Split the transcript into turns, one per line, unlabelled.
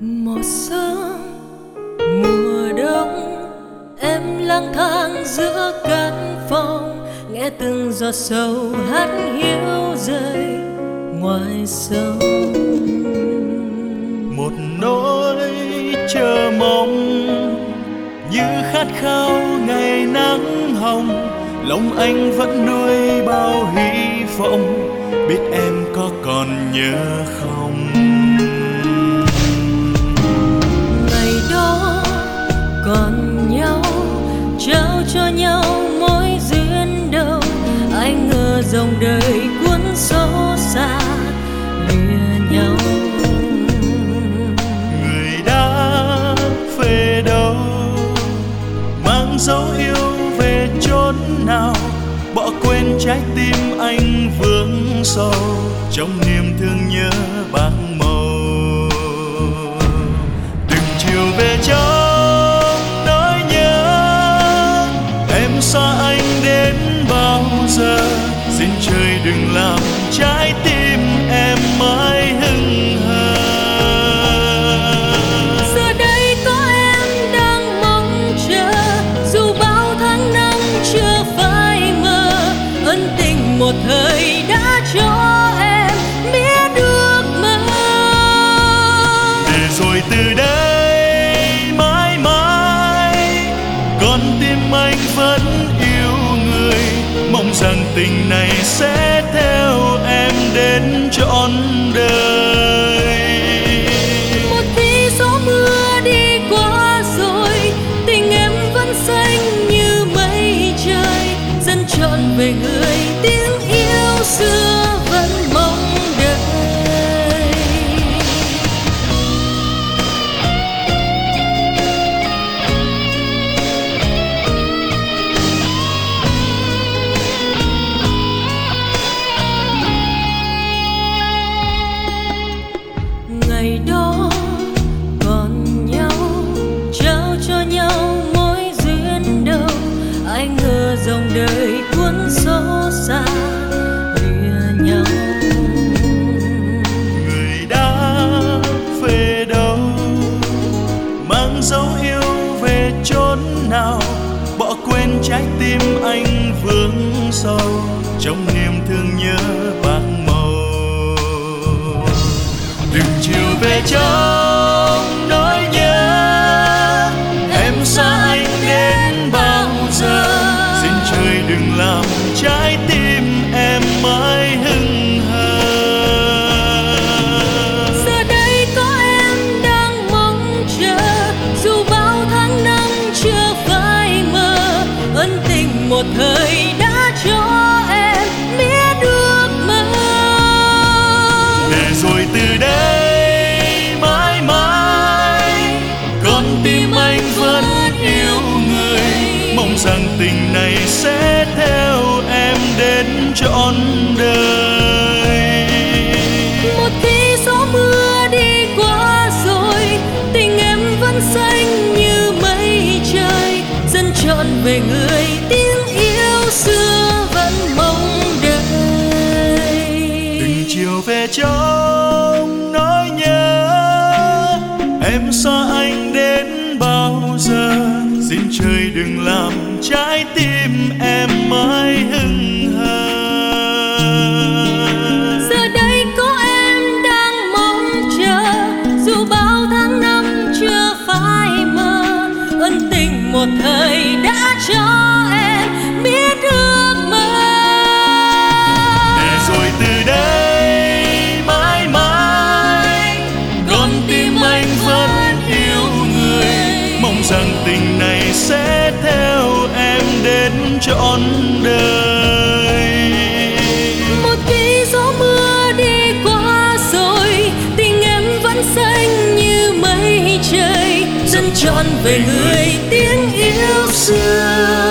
một sớm mùa đông, em lang thang giữa căn phòng, nghe từng giọt sầu hát hiu rơi ngoài sông.
Một nỗi chờ mong như khát khao ngày nắng hồng, lòng anh vẫn nuôi bao hy vọng, biết em có còn nhớ không? Dấu yêu về chốn nào? Bỏ quên trái tim anh vướng sâu trong niềm thương nhớ bạc rồi từ đây mãi mãi, con tim anh vẫn yêu người. Mong rằng tình này sẽ theo em đến trọn dấu yêu về chốn nào, bỏ quên trái tim anh vướng sâu trong niềm thương nhớ bạc màu. Từng chiều về trong nỗi nhớ, em xa anh đến bao giờ? Xin trời đừng làm trái tim để rồi từ đây mãi mãi, con tim anh vẫn yêu người. Mong rằng tình này sẽ theo em đến trọn đời.
Một khi gió mưa đi qua rồi, tình em vẫn xanh như mây trời. Dân trọn về người
về trong nỗi nhớ. Em xa anh đến bao giờ? Xin trời đừng làm trái tim em mãi hững hờ.
Giờ đây có em đang mong chờ. Dù bao tháng năm chưa phai mờ, ân tình một thời đã cho
trọn đời
một khi gió mưa đi qua rồi, tình em vẫn xanh như mây trời dân trọn về người tiếng yêu xưa.